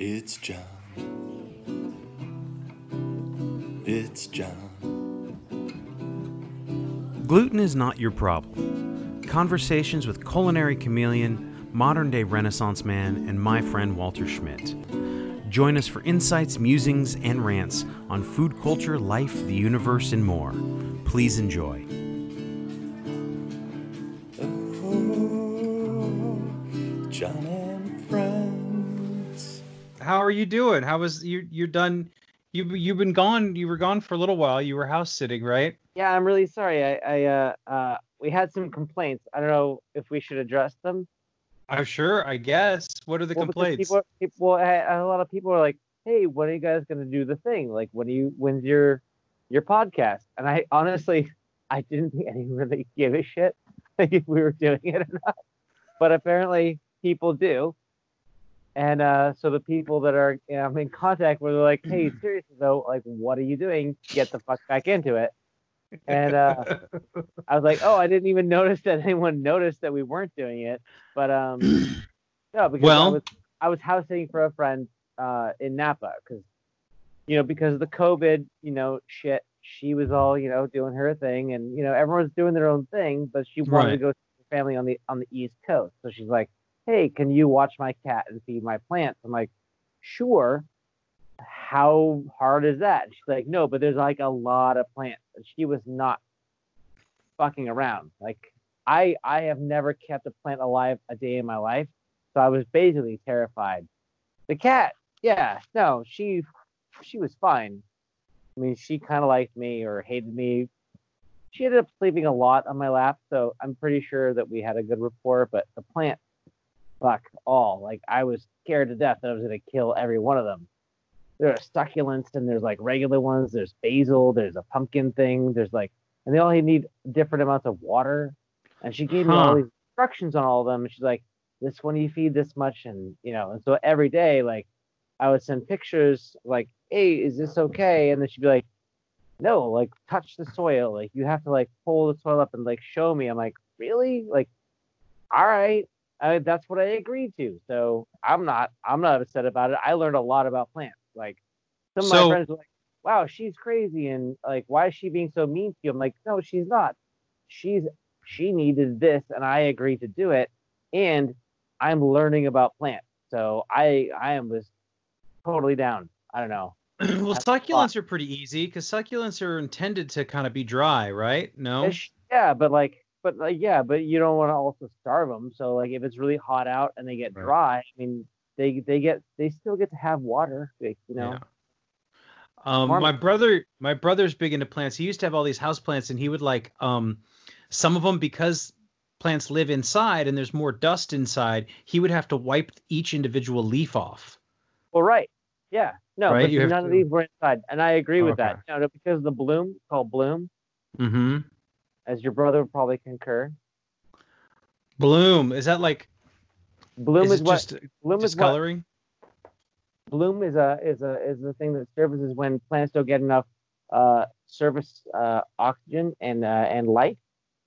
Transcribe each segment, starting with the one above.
It's John. It's John. Gluten is not your problem. Conversations with culinary chameleon, modern day Renaissance man, and my friend Walter Schmidt. Join us for insights, musings, and rants on food culture, life, the universe, and more. Please enjoy. You doing? How was you? You're done. You you've been gone. You were gone for a little while. You were house sitting, right? Yeah, I'm really sorry. I, I uh, uh, we had some complaints. I don't know if we should address them. I'm sure. I guess. What are the Well, complaints? People, people, a a lot of people are like, "Hey, when are you guys gonna do the thing? Like, when do you, when's your, your podcast?" And I honestly, I didn't think anyone really give a shit like if we were doing it or not. But apparently, people do. And uh, so the people that are you know, I'm in contact with are like, "Hey, seriously though, like, what are you doing? Get the fuck back into it." And uh, I was like, "Oh, I didn't even notice that anyone noticed that we weren't doing it." But um, no, because I was I was house sitting for a friend uh in Napa because you know because of the COVID you know shit. She was all you know doing her thing, and you know everyone's doing their own thing, but she wanted to go see her family on the on the East Coast. So she's like, "Hey, can you watch my cat and feed my plants?" I'm like, "Sure." How hard is that? And she's like, "No, but there's like a lot of plants," and she was not fucking around. Like I I have never kept a plant alive a day in my life, so I was basically terrified. The cat, yeah, no, she she was fine. I mean, she kind of liked me or hated me. She ended up sleeping a lot on my lap, so I'm pretty sure that we had a good rapport. But the plant, fuck all. Like I was scared to death that I was gonna kill every one of them. There are succulents and there's like regular ones. There's basil. There's a pumpkin thing. There's like, and they all need different amounts of water. And she gave me all these instructions on all of them. And she's like, this one you feed this much, and you know, and so every day, like, I would send pictures, like, hey, is this okay? And then she'd be like, no, like, touch the soil. Like, you have to like pull the soil up and like show me. I'm like, really? Like, all right, I, that's what I agreed to. So I'm not, I'm not upset about it. I learned a lot about plants. Like, some of So- my friends were like, wow, she's crazy, and like, why is she being so mean to you? I'm like, no, she's not. She's she needed this, and I agreed to do it, and I'm learning about plants. So I I am just totally down. I don't know. well, That's succulents are pretty easy because succulents are intended to kind of be dry, right? No. Yeah, but like, but like, yeah, but you don't want to also starve them. So like, if it's really hot out and they get Right. dry, I mean, they they get they still get to have water. Like, you know, Yeah. Um, my brother, my brother's big into plants. He used to have all these house plants, and he would like um, some of them because plants live inside and there's more dust inside. He would have to wipe each individual leaf off. well, right, yeah, no, Right, but you none of these were inside, and I agree with Okay. that. You know, because of the bloom called bloom, Mm-hmm. As your brother would probably concur. Bloom is that like Bloom is is, what just bloom is what bloom is a is a is the thing that services when plants don't get enough uh surface uh oxygen and uh and light.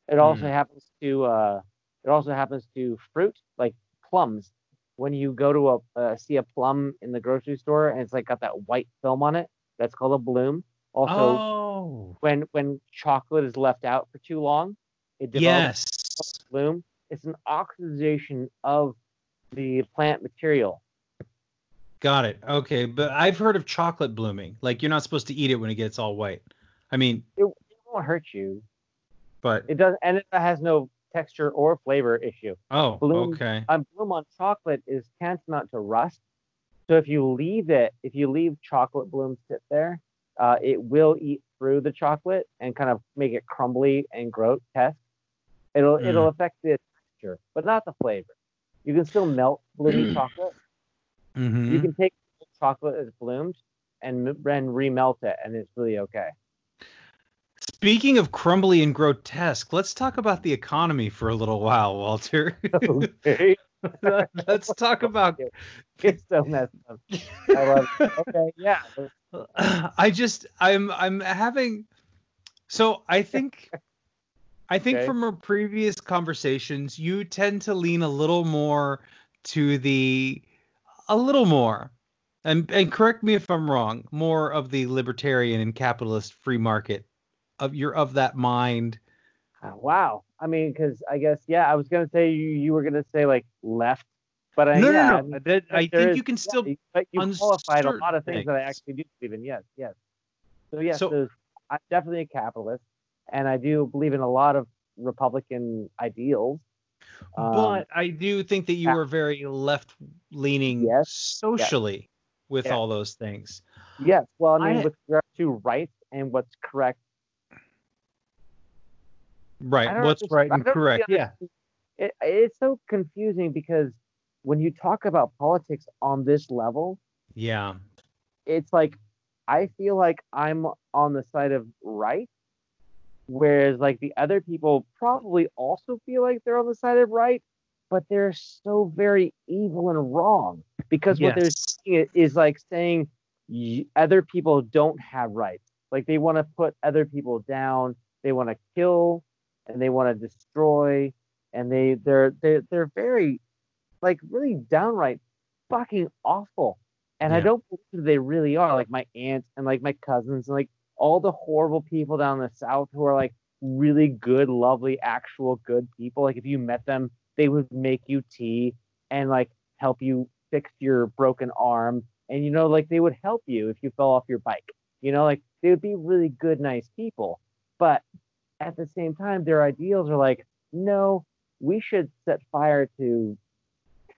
It also Mm. happens to uh it also happens to fruit like plums. When you go to a uh, see a plum in the grocery store and it's like got that white film on it that's called a bloom. Also oh, when when chocolate is left out for too long it develops yes. bloom it's an oxidation of the plant material Got it. Okay, but I've heard of chocolate blooming. Like you're not supposed to eat it when it gets all white. I mean, it, it won't hurt you but It does, and it has no texture or flavor issue. oh, bloom- okay. On bloom on chocolate is tantamount to rust. So if you leave it, if you leave chocolate bloom sit there, uh, it will eat through the chocolate and kind of make it crumbly and grotesque. It'll Mm. it'll affect the texture, but not the flavor. You can still melt bloomy chocolate. Mm-hmm. You can take chocolate as bloomed and then remelt it, and it's really okay. Speaking of crumbly and grotesque, let's talk about the economy for a little while, Walter. Okay, let's talk about. it's so messed up. I love. It. Okay, yeah. I just I'm I'm having. So I think. I think Okay. from our previous conversations, you tend to lean a little more to the, a little more And and correct me if I'm wrong. More of the libertarian and capitalist free market. Of you're of that mind. Uh, wow. I mean, because I guess yeah, I was gonna say you, you were gonna say like left, but I, No, no, yeah, no, that- I think is- you can yeah, still you- but you qualified a lot of certain things that I actually do believe in. Yes, yes. So yes, So- I'm definitely a capitalist, and I do believe in a lot of Republican ideals. Um, but I do think that you yeah. are very left leaning Yes, socially with Yeah. all those things. yes, well, I mean, I- with regard to rights and what's correct Right. What's right and correct. Yeah. it, it's so confusing because when you talk about politics on this level, Yeah. it's like I feel like I'm on the side of right, whereas like the other people probably also feel like they're on the side of right, but they're so very evil and wrong because what they're saying is like saying other people don't have rights. Like they want to put other people down, they want to kill, and they want to destroy, and they they're they're they're very like really downright fucking awful. And I don't believe they really are. Like my aunts and like my cousins and like all the horrible people down the south who are like really good, lovely, actual good people. Like if you met them, they would make you tea and like help you fix your broken arm. And you know, like they would help you if you fell off your bike. You know, like they would be really good, nice people. But at the same time, their ideals are like, no, we should set fire to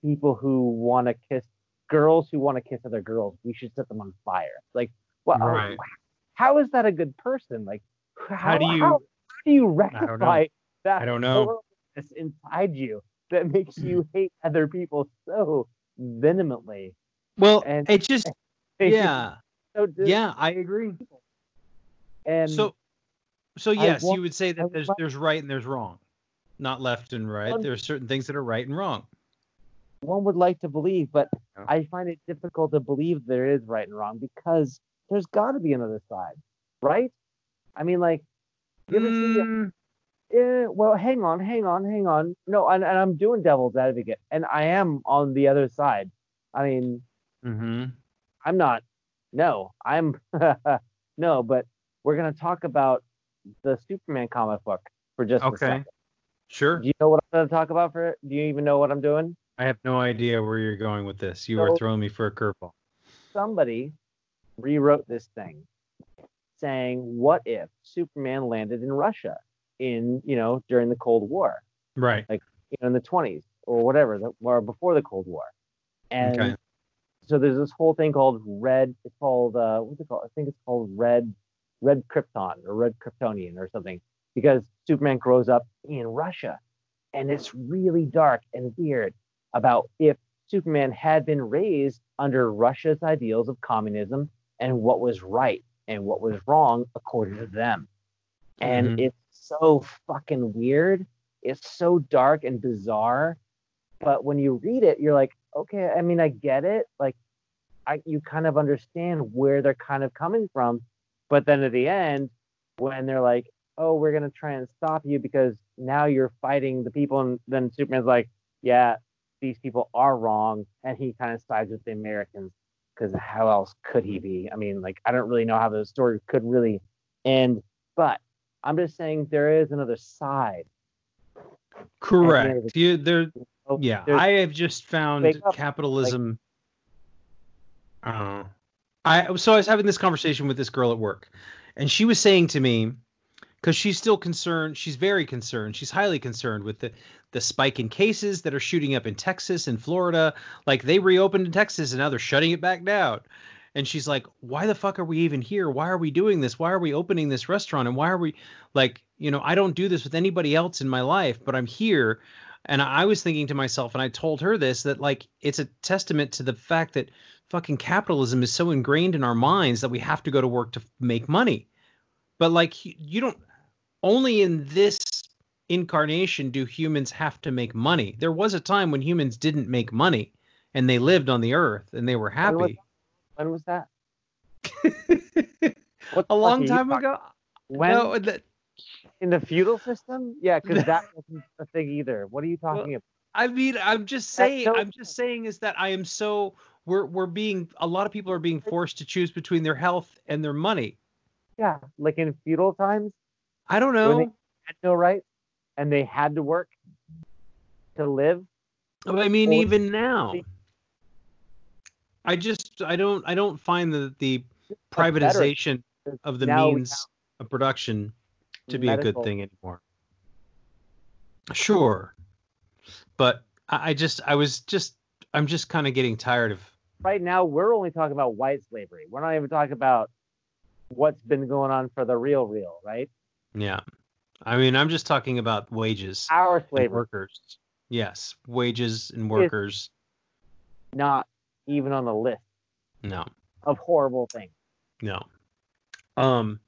people who want to kiss girls who want to kiss other girls. We should set them on fire. Like, well, oh, Right. how is that a good person? Like, how, do you- how, how do you rectify that I don't know. horribleness inside you that makes you mm-hmm. hate other people so vehemently? Well, And- it just yeah. so Yeah, I agree. And So so yes, want- you would say that there's there's right and there's wrong. Not left and right. One- There are certain things that are right and wrong. One would like to believe, but Yeah. I find it difficult to believe there is right and wrong because there's got to be another side, right? I mean, like, you ever see? Mm, Yeah, well, hang on, hang on, hang on. No, and, and I'm doing devil's advocate, and I am on the other side. I mean, mm-hmm. I'm not. No, I'm no, but we're gonna talk about the Superman comic book for just a Okay. second. Sure. Do you know what I'm gonna talk about for it? Do you even know what I'm doing? I have no idea where you're going with this. You are throwing me for a curveball. Somebody rewrote this thing, saying, "What if Superman landed in Russia in you know during the Cold War?" Right. Like you know, in the 20s or whatever, the, or before the Cold War. And Okay. so there's this whole thing called Red. It's called uh, what's it called? I think it's called Red Red Krypton or Red Kryptonian or something because Superman grows up in Russia, and it's really dark and weird about if Superman had been raised under Russia's ideals of communism and what was right and what was wrong according to them. And Mhm. it's so fucking weird. It's so dark and bizarre. But when you read it, you're like, okay, I mean, I get it. Like, I you kind of understand where they're kind of coming from. But then at the end, when they're like, oh, we're gonna try and stop you because now you're fighting the people, and then Superman's like, yeah, these people are wrong, and he kind of sides with the Americans because how else could he be? I mean, like, I don't really know how the story could really end, but I'm just saying there is another side. Correct. You there Oh, yeah, I have just found capitalism I don't. I so I was having this conversation with this girl at work, and she was saying to me, because she's still concerned, she's very concerned, she's highly concerned with the the spike in cases that are shooting up in Texas and Florida. Like they reopened in Texas and now they're shutting it back down. And she's like, why the fuck are we even here? Why are we doing this? Why are we opening this restaurant? And why are we like, you know, I don't do this with anybody else in my life, but I'm here. And I was thinking to myself, and I told her this, that like it's a testament to the fact that fucking capitalism is so ingrained in our minds that we have to go to work to make money. But like you don't only in this incarnation do humans have to make money. There was a time when humans didn't make money and they lived on the earth and they were happy. When was that? a What the long fuck are you time ago. When No, that, in the feudal system? Yeah, because that wasn't a thing either. What are you talking about? I mean, I'm just saying. I'm just saying is that I am so we're we're being a lot of people are being forced to choose between their health and their money. Yeah, like in feudal times, I don't When know. they- had no rights, and they had to work to live. I mean, even now, I just I don't I don't find the the privatization of the Now means of production to be a good thing anymore. Sure, but I just I was just I'm just kind of getting tired of Right now, we're only talking about white slavery. We're not even talking about what's been going on for the real, real, right? Yeah. I mean, I'm just talking about wages Our and slavery, workers. Yes, wages and workers. not even on the list No. of horrible things. No. Um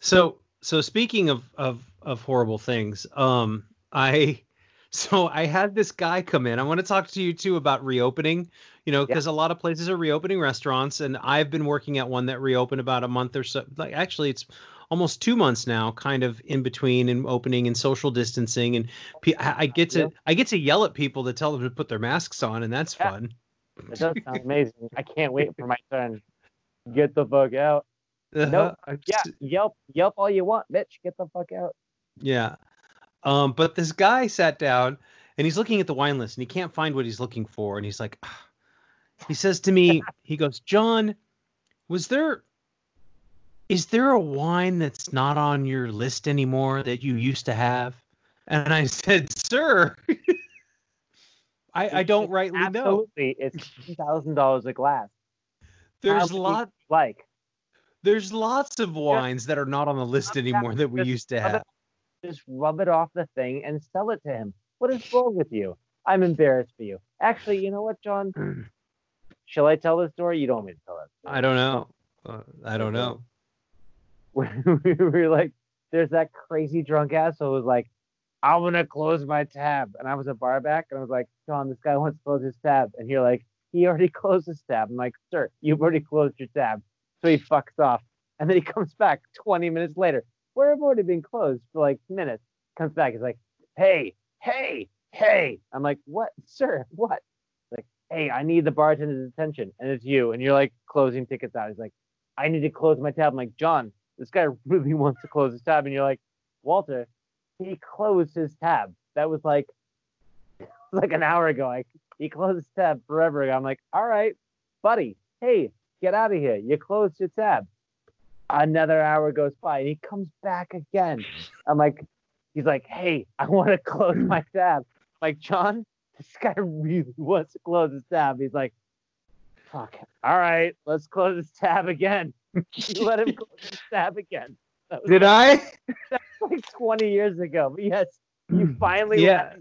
so so speaking of of of horrible things, um I so I had this guy come in. I want to talk to you too about reopening, you know, Yeah. because a lot of places are reopening restaurants and I've been working at one that reopened about a month or so. Like actually it's almost 2 months now kind of in between and opening and social distancing and I I get to. I get to yell at people to tell them to put their masks on and that's Yeah. fun. It does sound amazing. I can't wait for my turn. Get the fuck out. Nope. I'm Yeah, Yelp, Yelp all you want, bitch. Get the fuck out. Yeah. Um, but this guy sat down and he's looking at the wine list and he can't find what he's looking for. And he's like, "Ah." he says to me, he goes, John, was there, is there a wine that's not on your list anymore that you used to have? And I said, sir, I, I don't rightly know. Absolutely, it's two thousand dollars a glass. There's How lot, Like, there's lots of wines that are not on the list anymore that we used to have. just rub it off the thing and sell it to him. What is wrong with you? I'm embarrassed for you. Actually, you know what, John? Shall I tell the story? You don't want me to tell it. I don't know. Uh, I don't know. we were like, there's that crazy drunk ass who was like, I'm gonna close my tab, and I was a bar back, and I was like, John, this guy wants to close his tab, and you're like, he already closed his tab. I'm like, sir, you've already closed your tab, so he fucks off, and then he comes back 20 minutes later, where have already been closed for like minutes. Comes back, he's like, hey, hey, hey. I'm like, what, sir, what? He's like, hey, I need the bartender's attention, and it's you, and you're like closing tickets out. He's like, I need to close my tab. I'm like, John, this guy really wants to close his tab. And you're like, Walter, he closed his tab. That was like like an hour ago. Like he closed his tab forever ago. I'm like, all right, buddy, hey, get out of here. You closed your tab. Another hour goes by and he comes back again. I'm like, he's like, hey, I want to close my tab. I'm like, John, this guy really wants to close his tab. He's like, fuck. All right, let's close his tab again. You let him close his tab again. Did I? That's like 20 years ago. But yes, you mm, finally Yeah.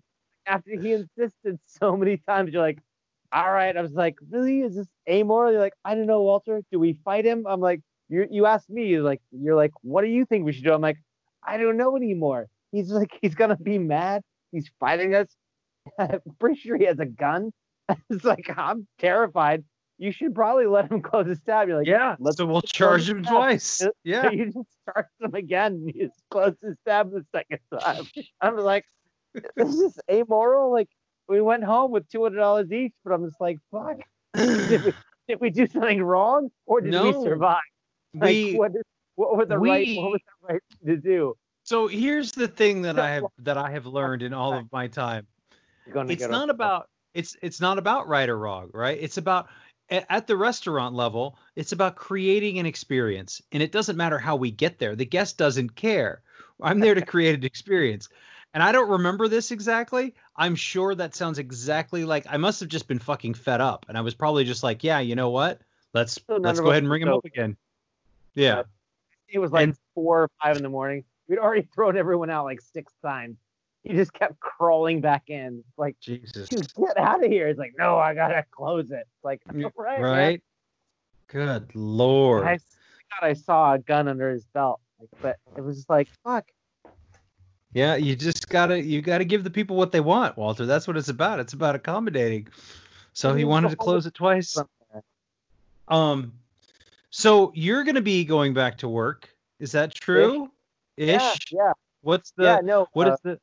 after he insisted so many times, you're like, all right. I was like, really? Is this amoral? You're like, I don't know, Walter. Do we fight him? I'm like, you you asked me, you're like, you're like, what do you think we should do? I'm like, I don't know anymore. He's like, he's gonna be mad. He's fighting us. I'm pretty sure he has a gun. it's like, I'm terrified. You should probably let him close his tab. You're like, Yeah. let's so we'll charge him tab. twice. Yeah. you just charge them again. and You just close his tab the second time. I'm like, this is amoral. Like, we went home with two hundred dollars each, but I'm just like, fuck. Did we, did we do something wrong, or did we survive? Like, We- what, is, what were the right? What was the right to do? So here's the thing that I have that I have learned in all of my time. It's not about it's it's not about right or wrong, right? It's about at the restaurant level, it's about creating an experience. And it doesn't matter how we get there. The guest doesn't care. I'm there to create an experience. And I don't remember this exactly. I'm sure that sounds exactly like I must have just been fucking fed up. And I was probably just like, yeah, you know what? Let's So let's go ahead and ring him up again. Yeah. It was like and- four or five in the morning. We'd already thrown everyone out like six times. He just kept crawling back in. Like, Jesus. dude, get out of here. It's like, no, I gotta close it. It's like, all right, man. Right? Good lord. I thought I saw a gun under his belt, like, but it was just like, fuck. Yeah, you just gotta you gotta give the people what they want, Walter. That's what it's about. It's about accommodating. So he wanted to close it twice. Um, so you're gonna be going back to work. Is that true? Ish. Yeah, yeah, What's the yeah. No, what uh, is the?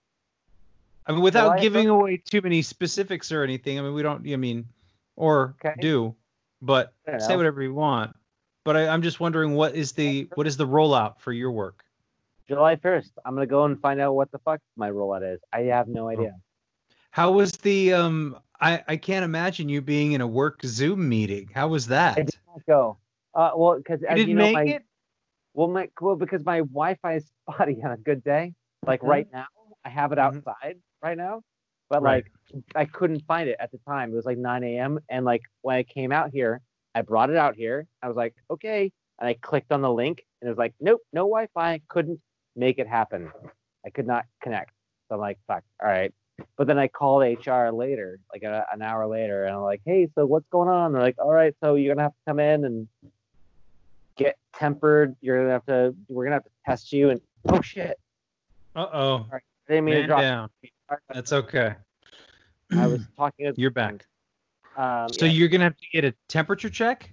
I mean, without giving away too many specifics or anything. I mean, we don't. I mean, or Okay. do. but say whatever you want. But I, I'm just wondering what is the what is the rollout for your work? July 1st. I'm gonna go and find out what the fuck my rollout is. I have no idea. How was the um? I I can't imagine you being in a work Zoom meeting. How was that? I did not go. Uh, well, because You as didn't you know, make my, it. well, my well, because my Wi-Fi is spotty on a good day. Like Mhm. right now, I have it Mhm. outside right now, but Right. like I couldn't find it at the time. It was like 9 a.m. and like when I came out here, I brought it out here. I was like, okay, and I clicked on the link, and it was like, nope, no Wi-Fi. Couldn't make it happen. I could not connect. So I'm like, fuck, all right. But then I called HR later, like a, an hour later, and I'm like, hey, so what's going on? They're like, all right, so you're gonna have to come in and get tempered. You're gonna have to, we're gonna have to test you. And oh shit, Uh oh. I didn't mean to Man drop. down. That's okay. I was talking. to- You're back. Um, So yeah, you're gonna have to get a temperature check.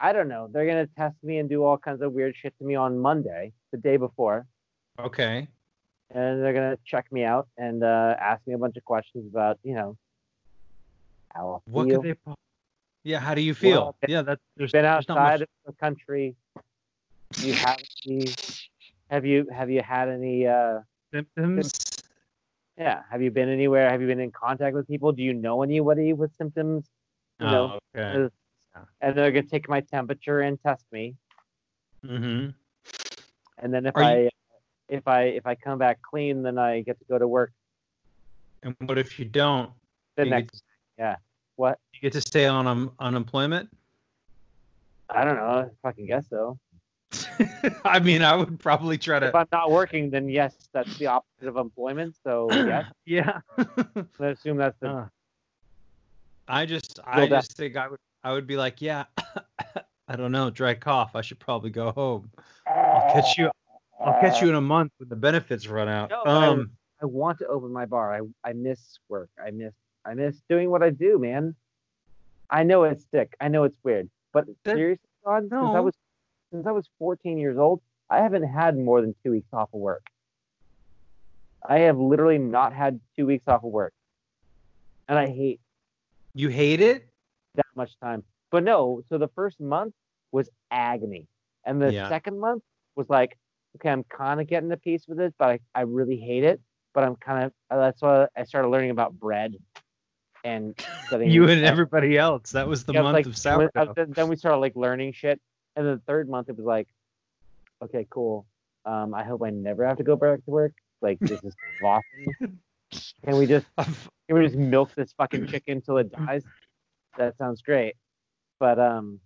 I don't know. They're gonna test me and do all kinds of weird shit to me on Monday, the day before, Okay. and they're gonna check me out and uh, ask me a bunch of questions about, you know, how I What feel. could they? Yeah. How do you feel? Well, yeah. That there's been there's outside of the country. You have any? Have you have you had any? Uh, symptoms. yeah. Have you been anywhere? Have you been in contact with people? Do you know anybody with symptoms? You know, Oh, okay. and they're gonna take my temperature and test me, Mm-hmm. and then if Are I you- if I if I come back clean, then I get to go to work And what if you don't? the You next. get, What? you get to stay on um, unemployment. I don't know. I fucking guess so. I mean, I would probably try to. If I'm not working, then yes, that's the opposite of employment. So yes, yeah. I assume that's the. Uh, I just, I just think I would, I would be like, yeah, I don't know, dry cough. I should probably go home. I'll catch you. I'll catch you in a month when the benefits run out. No, I um, I want to open my bar. I I miss work. I miss I miss doing what I do, man. I know it's sick. I know it's weird, but That- seriously, God, since I was since I was 14 years old, I haven't had more than two weeks off of work. I have literally not had two weeks off of work, and I hate you hate it? that much time. But no, so the first month was agony, and the Yeah. second month was like, okay, I'm kind of getting a peace with this, but I, I really hate it. But I'm kind of that's why I started learning about bread and You and everybody else. That was the Yeah, month like, of sourdough. uh, then, then we started like learning shit, and the third month it was like, okay, cool. Um, I hope I never have to go back to work. Like this is awesome. Can we just can we just milk this fucking chicken till it dies? That sounds great. But um,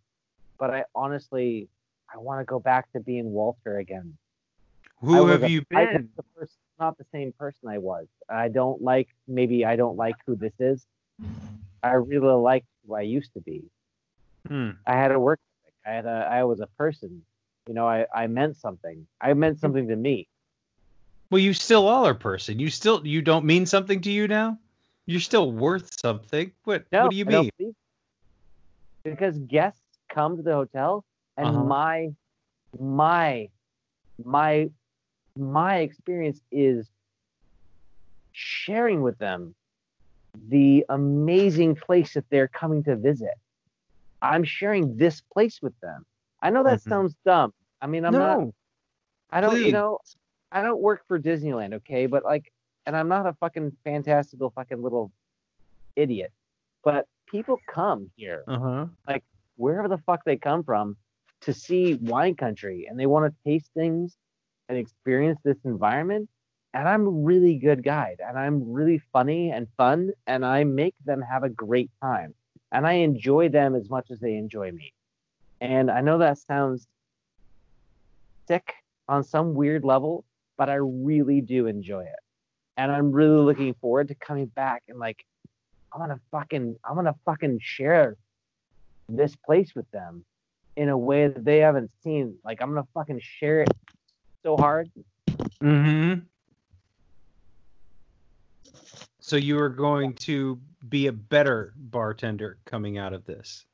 but I honestly I want to go back to being Walter again. Who have a- you been? the person, not the same person I was. I don't like maybe I don't like who this is. I really like who I used to be. Hmm. I had a work. I a I was a person. You know, I, I meant something. I meant something to me. Well, you still are a person. You still, you don't mean something to you now. You're still worth something. What? No, what do you mean? Because guests come to the hotel and Uh-huh. my my my my experience is sharing with them the amazing place that they're coming to visit. I'm sharing this place with them. I know that Mhm. sounds dumb. I mean, I'm not no. I don't, Please. you know, I don't work for Disneyland, okay? But like, and I'm not a fucking fantastical fucking little idiot. But people come here, Uh huh. wherever the fuck they come from, to see wine country, and they want to taste things and experience this environment. And I'm a really good guide, and I'm really funny and fun, and I make them have a great time, and I enjoy them as much as they enjoy me. And I know that sounds sick on some weird level, but I really do enjoy it. And I'm really looking forward to coming back and like I'm gonna fucking I'm gonna fucking share this place with them in a way that they haven't seen. Like I'm gonna fucking share it so hard. Mm-hmm. So you are going to be a better bartender coming out of this.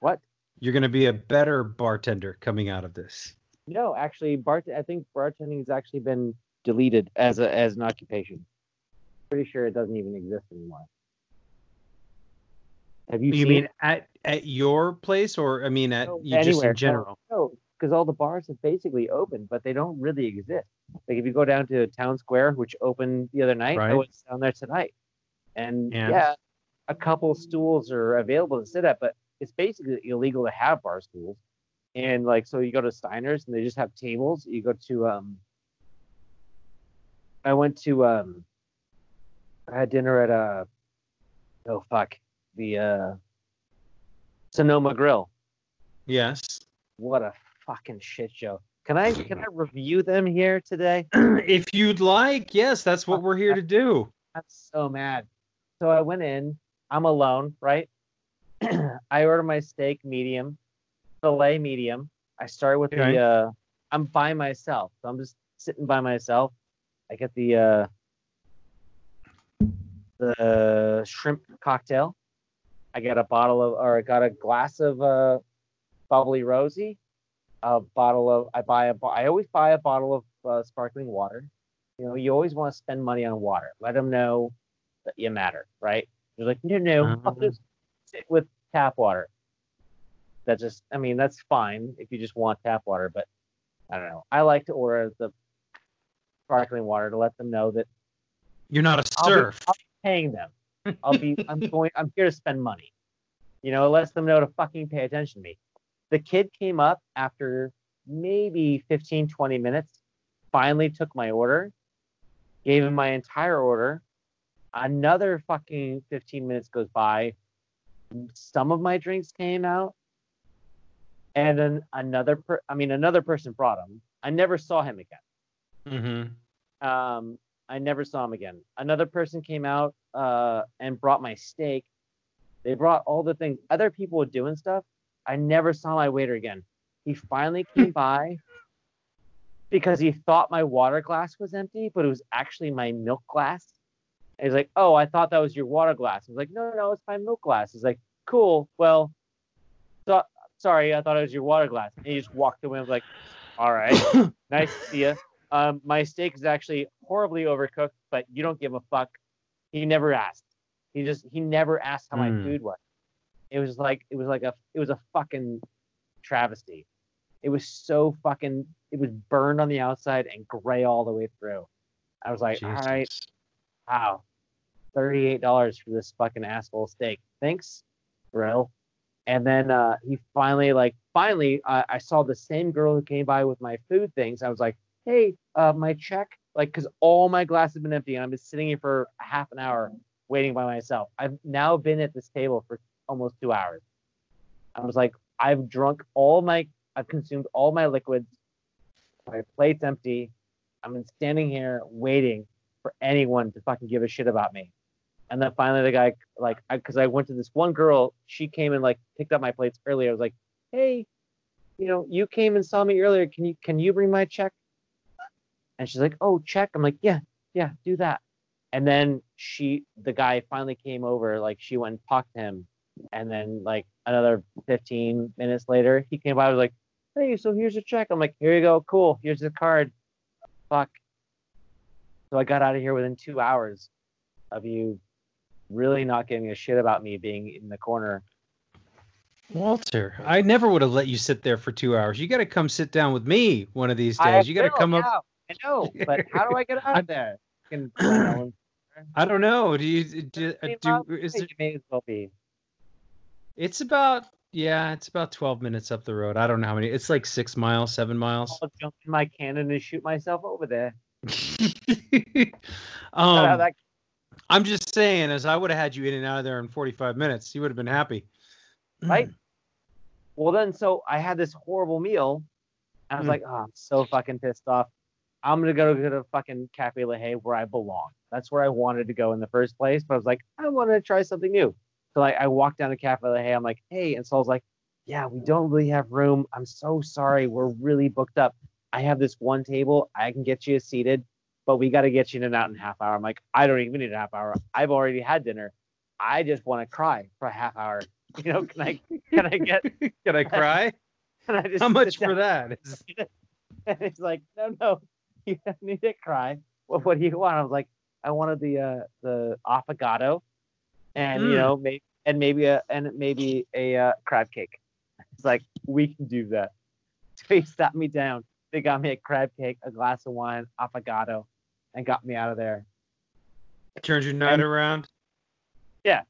What? You're going to be a better bartender coming out of this. No, actually, bart I think bartending has actually been deleted as a as an occupation. Pretty sure it doesn't even exist anymore. Have you, You, seen mean at at your place, or I mean at No, you just in general? No, because all the bars have basically opened, but they don't really exist. Like if you go down to Town Square, which opened the other night, I Right. was down there tonight, and And? yeah, a couple stools are available to sit at, but it's basically illegal to have bar stools. And like, so you go to Steiner's and they just have tables. You go to um, I went to um, I had dinner at uh, oh fuck, the uh, Sonoma Grill Yes. what a fucking shit show. Can I can I review them here today? if you'd like, yes, that's what we're here to do. I'm so mad. So I went in. I'm alone, right? I order my steak medium, filet medium. I start with Okay. the. Uh, I'm by myself, so I'm just sitting by myself. I get the uh, the shrimp cocktail. I got a bottle of, or I got a glass of uh, bubbly rosé. A bottle of, I buy a I always buy a bottle of uh, sparkling water. You know, you always want to spend money on water. Let them know that you matter, right? You're like, no, no, I'll Uh-huh. just sit with tap water. That just, I mean, that's fine if you just want tap water, but I don't know. I like to order the sparkling water to let them know that You're not a I'll be- serf. I'll be paying them. I'll be, I'm going, I'm here to spend money. You know, it lets them know to fucking pay attention to me. The kid came up after maybe 15, 20 minutes, finally took my order, gave him my entire order. Another fucking 15 minutes goes by. Some of my drinks came out. And then another, per- I mean, another person brought him. I never saw him again hmm um, I never saw him again. Another person came out uh, and brought my steak. They brought all the things. Other people were doing stuff. I never saw my waiter again. He finally came by because he thought my water glass was empty, but it was actually my milk glass. And he's like, "Oh, I thought that was your water glass." I was like, "No, no, it's my milk glass." He's like, "Cool. Well, so, sorry, I thought it was your water glass." And he just walked away. I was like, "All right, nice to see you." Um, my steak is actually horribly overcooked, but you don't give a fuck. He never asked. He just he never asked how my Hmm. food was. It was like it was like a it was a fucking travesty. It was so fucking it was burned on the outside and gray all the way through. I was like, all right, Jesus. wow, thirty-eight dollars for this fucking asshole steak. Thanks, grill. And then uh, he finally, like, finally, uh, I saw the same girl who came by with my food things. I was like, hey, uh, my check, like, because all my glasses have been empty, and I've been sitting here for a half an hour waiting by myself. I've now been at this table for almost two hours. I was like, I've drunk all my, I've consumed all my liquids. My plate's empty. Been standing here waiting for anyone to fucking give a shit about me. And then finally, the guy, like, because I, went to this one girl, she came and like picked up my plates earlier. I was like, hey, you know, you came and saw me earlier. Can you can you bring my check? And she's like, oh, check. I'm like, yeah, yeah, do that. And then she, the guy finally came over. Like, she went and talked to him. And then like another 15 minutes later, he came by. I was like, hey, so here's your check. I'm like, here you go, cool. Here's the card. Fuck. So I got out of here within two hours of you really not giving a shit about me being in the corner. Walter, I never would have let you sit there for two hours. You got to come sit down with me one of these I days. You got to come up. I know, but how do I get out of there? Know, I don't know. Do you do, Hey, uh, do is hey, it, you may as well be. It's about yeah, it's about 12 minutes up the road. I don't know how many. It's like 6 miles, 7 miles. I'll jump in my cannon and shoot myself over there. um, that- I'm just saying, as I would have had you in and out of there in 45 minutes, you would have been happy. Right? Well, then, so I had this horrible meal. I was Mm. like, oh, I'm so fucking pissed off. I'm gonna go to the fucking Cafe La Haye where I belong. That's where I wanted to go in the first place. But I was like, I want to try something new. So like, I walked down to Cafe La Haye. I'm like, hey, and Saul's like, yeah, we don't really have room. I'm so sorry. We're really booked up. I have this one table. I can get you seated, but we got to get you in and out in a half hour. I'm like, I don't even need a half hour. I've already had dinner. I just want to cry for a half hour. You know, can I can I get Can I cry? can I just How much for that? And he's like, no, no, you don't need to cry. Well, what do you want? I was like, I wanted the uh, the affogato, and you Mm. know, maybe and maybe a and maybe a uh, crab cake. It's like we can do that. So he sat me down. They got me a crab cake, a glass of wine, affogato, and got me out of there. Turned your night And- around. Yeah.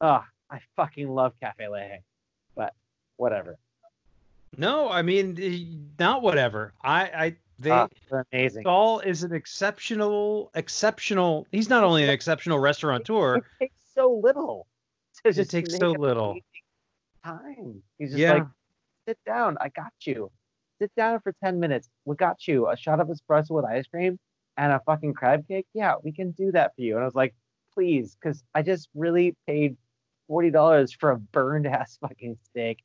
Oh, I fucking love Cafe La Haye, but whatever. No, I mean not whatever. I I they they're amazing. Saul is an exceptional exceptional. He's not only an exceptional restaurateur. So little. To It takes so little. Time. He's just Yeah. like, sit down. I got you. Sit down for 10 minutes. We got you. A shot of espresso with ice cream and a fucking crab cake. Yeah, we can do that for you. And I was like, please, because I just really paid $40 for a burned ass fucking steak.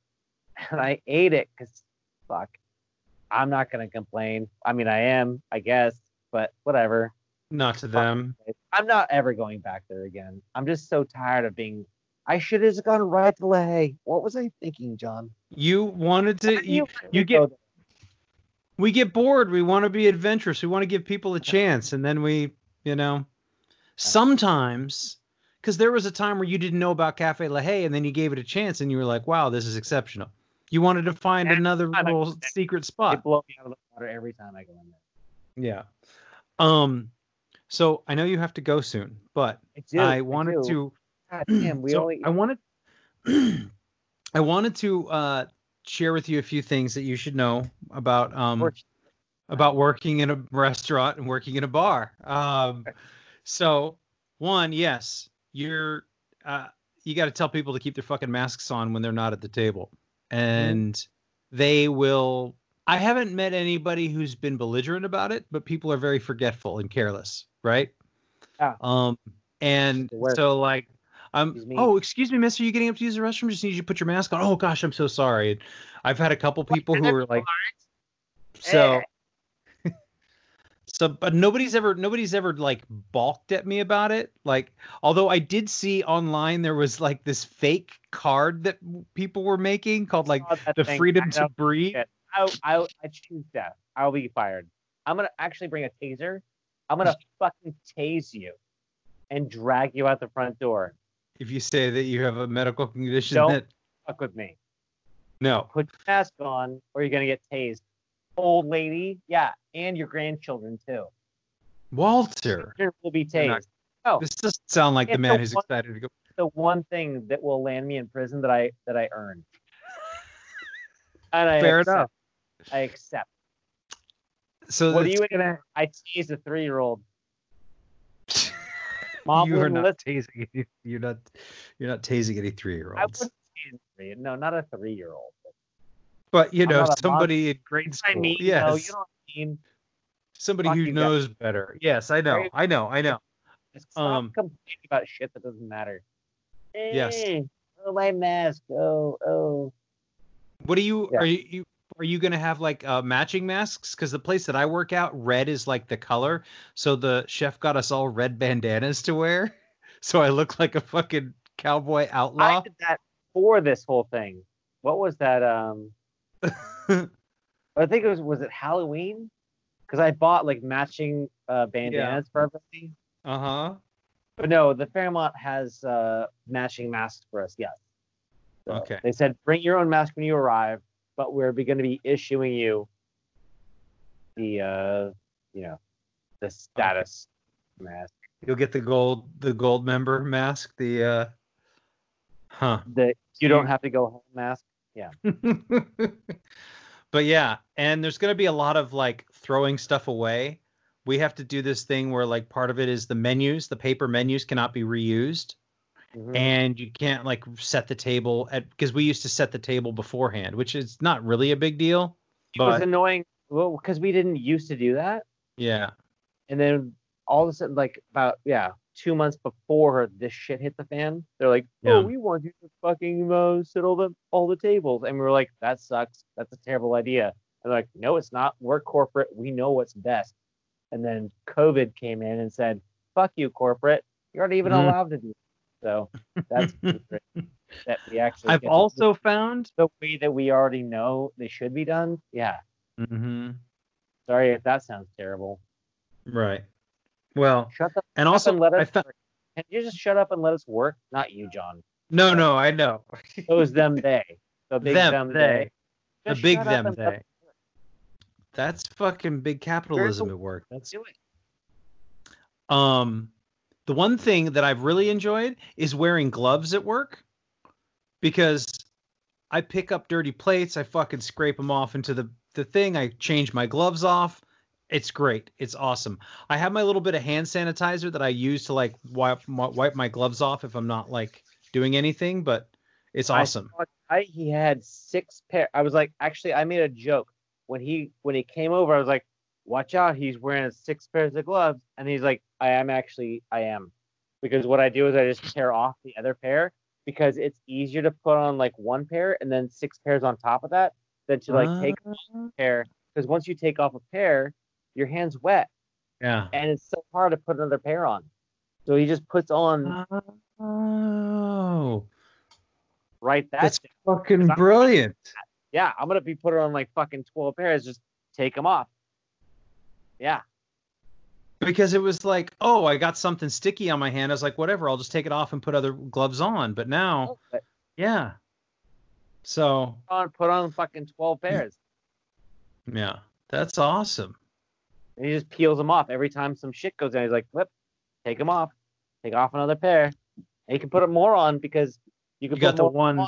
And I ate it because, fuck, I'm not going to complain. I mean, I am, I guess, but whatever. Not to them. I'm not ever going back there again. I'm just so tired of being. I should have just gone right to LaHaye. What was I thinking, John? You wanted to. You, you get we get bored. We want to be adventurous. We want to give people a chance, and then we, you know, sometimes because there was a time where you didn't know about Cafe La Haye, and then you gave it a chance, and you were like, "Wow, this is exceptional." You wanted to find And another little secret They spot. blow me out of the water every time I go in there. Yeah. Um. So I know you have to go soon, but I do. I wanted do. to. God damn, we so only. I wanted. I wanted to uh, share with you a few things that you should know about um, about working in a restaurant and working in a bar. Um, so, one, yes, you're uh, you got to tell people to keep their fucking masks on when they're not at the table, and they will. I haven't met anybody who's been belligerent about it, but people are very forgetful and careless, right? Yeah. Um, and so like. Um, Excuse me. oh, excuse me, miss, are You getting up to use the restroom? Just need you to put your mask on. Oh gosh, I'm so sorry. I've had a couple people who are like, so, so, but nobody's ever, nobody's ever like balked at me about it. Like, although I did see online there was like this fake card that people were making called like saw the thing. freedom I to know. breathe. Shit. I, I, I choose death. I'll be fired. I'm gonna actually bring a taser. I'm gonna fucking tase you, and drag you out the front door. If you say that you have a medical condition Don't. that Fuck with me. no, Put your mask on, or you're gonna get tased. Old lady, yeah, and your grandchildren too. Walter, Children will be You're not- tased. Oh, this doesn't sound like the man the who's one- excited to go. the one thing that will land me in prison that I that I earned. And I Fair accept. enough. I accept. So What are you gonna? I tease a three year old. Mom you are not listen. tasing. any- You're not. You're not tasing any three year I olds. wouldn't tease three. No, not a three year old. But you know, somebody in grade school. I mean, yes. no, you don't mean. somebody fuck who you guys. knows better. Yes, I know. I know. I know. Stop Um, complaining about shit that doesn't matter. Yes. Oh, my mask. Oh, oh. What do you Yeah. are you, you are you gonna have like uh, matching masks? Because the place that I work out, red is like the color. So the chef got us all red bandanas to wear. So I look like a fucking cowboy outlaw. I did that for this whole thing. What was that? Um, I think it was was it Halloween? Because I bought like matching uh, bandanas for everybody. uh huh. But no, the Fairmont has uh, matching masks for us. Yes. So Okay. They said bring your own mask when you arrive, but we're going to be issuing you the uh, you know, the status mask. You'll get the gold the gold member mask. The uh, huh. The you don't have to go home mask. Yeah. but yeah, and there's going to be a lot of like throwing stuff away. We have to do this thing where like part of it is the menus, the paper menus cannot be reused Mhm. and you can't like set the table at because we used to set the table beforehand, which is not really a big deal. it was But annoying. Well, because we didn't used to do that. yeah, And then all of a sudden, like about yeah, two months before this shit hit the fan, they're like, "Oh, Yeah. we want you to fucking uh, sit all the all the tables," and we were like, "That sucks. That's a terrible idea." And they're like, "No, it's not. We're corporate. We know what's best." And then COVID came in and said, "Fuck you, corporate. You're not even Mhm. allowed to do." So that's great that we actually. I've get to do also found. the way that we already know they should be done. Yeah. Mhm, Sorry if that sounds terrible. right. Well, Shut the and also and let us found. Can you just shut up and let us work? Not you, John. No, no, I know. Those them they. The big Them, them, they. they. The big them, they. That's fucking big capitalism at work. That's do it. Um, the one thing that I've really enjoyed is wearing gloves at work because I pick up dirty plates, I fucking scrape them off into the the thing, I change my gloves off. It's great. It's awesome. I have my little bit of hand sanitizer that I use to like wipe my, wipe my gloves off if I'm not like doing anything, but it's awesome. a guy, he had six pair. I was like, actually, I made a joke when he when he came over. I was like, watch out, he's wearing six pairs of gloves, and he's like, I am actually, I am, because what I do is I just tear off the other pair because it's easier to put on like one pair and then six pairs on top of that than to like take a pair. Because once you take off a pair, your hand's wet, Yeah. and it's so hard to put another pair on. So he just puts on Oh, right that. that's day. fucking brilliant. yeah, I'm gonna be putting on like fucking twelve pairs. Just take them off. Yeah, because it was like, oh, I got something sticky on my hand. I was like, whatever, I'll just take it off and put other gloves on. But now, oh, But yeah. So, put on put on fucking twelve mm. pairs. yeah, that's awesome. And he just peels them off every time some shit goes down. He's like, whip, take them off, take off another pair. And you can put more on because you can You got put the one on.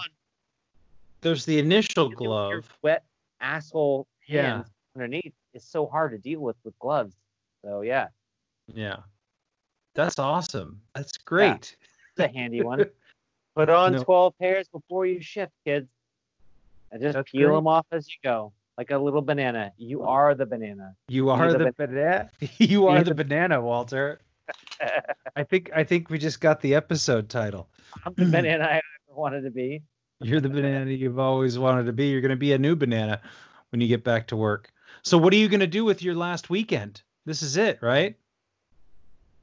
There's the initial with your wet asshole Yeah. hands underneath is so hard to deal with with gloves. So yeah, Yeah. That's awesome. That's great. it's a handy one. Put on No. 12 pairs before you shift, kids. And just That's peel great. them off as you go, like a little banana. You are the banana. You are the the banana. You are the the- banana, Walter. I think I think we just got the episode title. I'm the banana I wanted to be. You're the banana you've always wanted to be. You're going to be a new banana when you get back to work. So what are you going to do with your last weekend? This is it, right?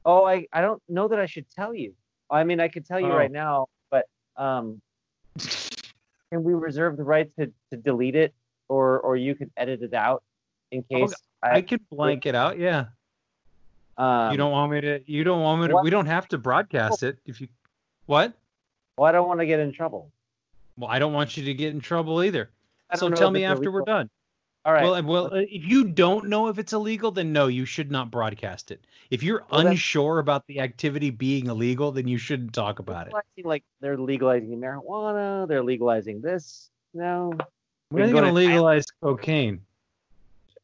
Oh, I, I don't know that I should tell you. I mean, I could tell you Oh. right now, but um, can we reserve the right to, to delete it, or or you could edit it out in case I I, could blank it out. Yeah. um, you don't want me to you don't want me to what- we don't have to broadcast it if you What? Well, I don't want to get in trouble. Well, I don't want you to get in trouble either. So tell me after we're done. All right. Well, well, uh, if you don't know if it's illegal, then no, you should not broadcast it. If you're Well, unsure about the activity being illegal, then you shouldn't talk about it. Like they're legalizing marijuana, they're legalizing this. No, We're going to to Thailand. legalize cocaine.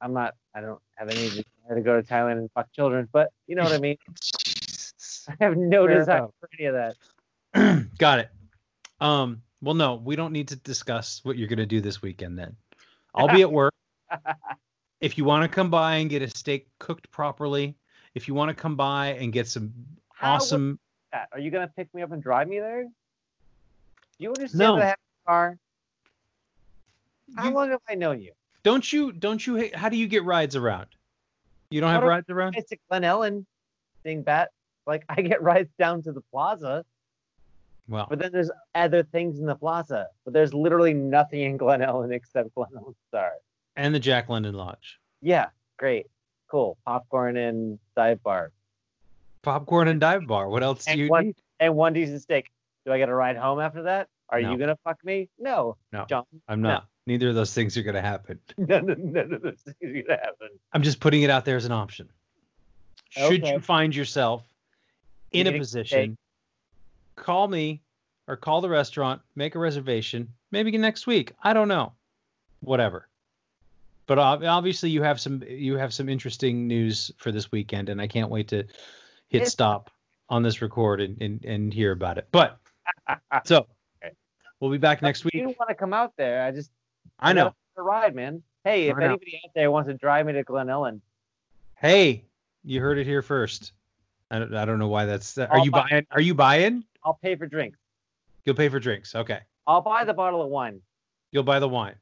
I'm not. I don't have any desire to go to Thailand and fuck children, but you know what I mean. I have no Fair desire enough. for any of that. Got it. Um, well, no, we don't need to discuss what you're going to do this weekend then. I'll be at work. If you want to come by and get a steak cooked properly, if you want to come by and get some How awesome? Are you gonna pick me up and drive me there? Do you understand No. that I have a car? How You- long have I known you? Don't you don't you how do you get rides around? You don't How have do- rides around? It's a Glen Ellen thing, Bat. Like I get rides down to the plaza, Well, but then there's other things in the plaza. But there's literally nothing in Glen Ellen except Glen Ellen Star. And the Jack London Lodge. Yeah, great, cool. Popcorn and dive bar Popcorn and dive bar. What else do and you one need? and one decent steak. Do I get a ride home after that? Are No. you gonna fuck me? No, No. John. I'm no. not. Neither of those things are going to happen. None of, none of those things are gonna happen. I'm just putting it out there as an option. Should Okay. you find yourself in a position, call me or call the restaurant, make a reservation, maybe next week. I don't know. Whatever. But obviously you have some you have some interesting news for this weekend and I can't wait to hit stop on this record and, and, and hear about it. But so we'll be back next week. You want to come out there? I just I know. a ride, man. Hey, if anybody out there wants to drive me to Glen Ellen, Hey, you heard it here first. I don't, I don't know why that's. Are I'll you buy- buying? Are you buying? I'll pay for drinks. You'll pay for drinks. Okay. I'll buy the bottle of wine. You'll buy the wine.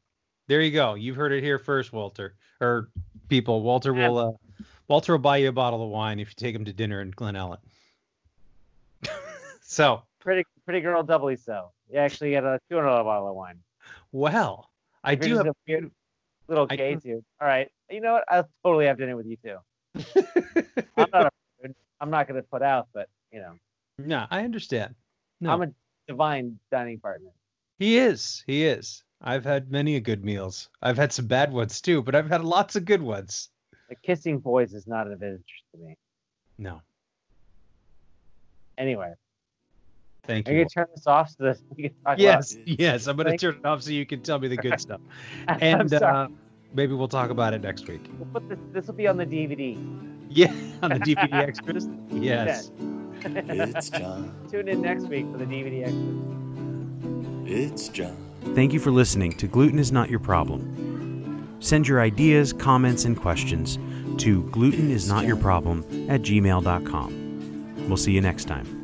There you go. You've heard it here first, Walter. Or people. Walter will. Uh, Walter will buy you a bottle of wine if you take him to dinner in Glen Ellen. so, Pretty, pretty girl, doubly so. You actually get a two hundred bottle of wine. well, I You're do have. a weird little I gay do- dude. All right, you know what? I'll totally have dinner with you too. I'm not a, I'm not gonna put out, but you know, no, I understand. No, I'm a divine dining partner. He is. He is. I've had many a good meals. I've had some bad ones too, but I've had lots of good ones. The kissing boys is not of interest to me. No, Anyway, thank I'm you. gonna turn this off so that we can talk Yes, about- yes. I'm gonna Thank- turn it off so you can tell me the good stuff, and I'm sorry. uh, maybe we'll talk about it next week. we'll put this. This will be on the DVD. Yeah, on the DVD extras. Yes. It's John. Tune in next week for the DVD extras. It's John. Thank you for listening to Gluten is Not Your Problem. Send your ideas, comments, and questions to glutenisnotyourproblem at gmail.com. We'll see you next time.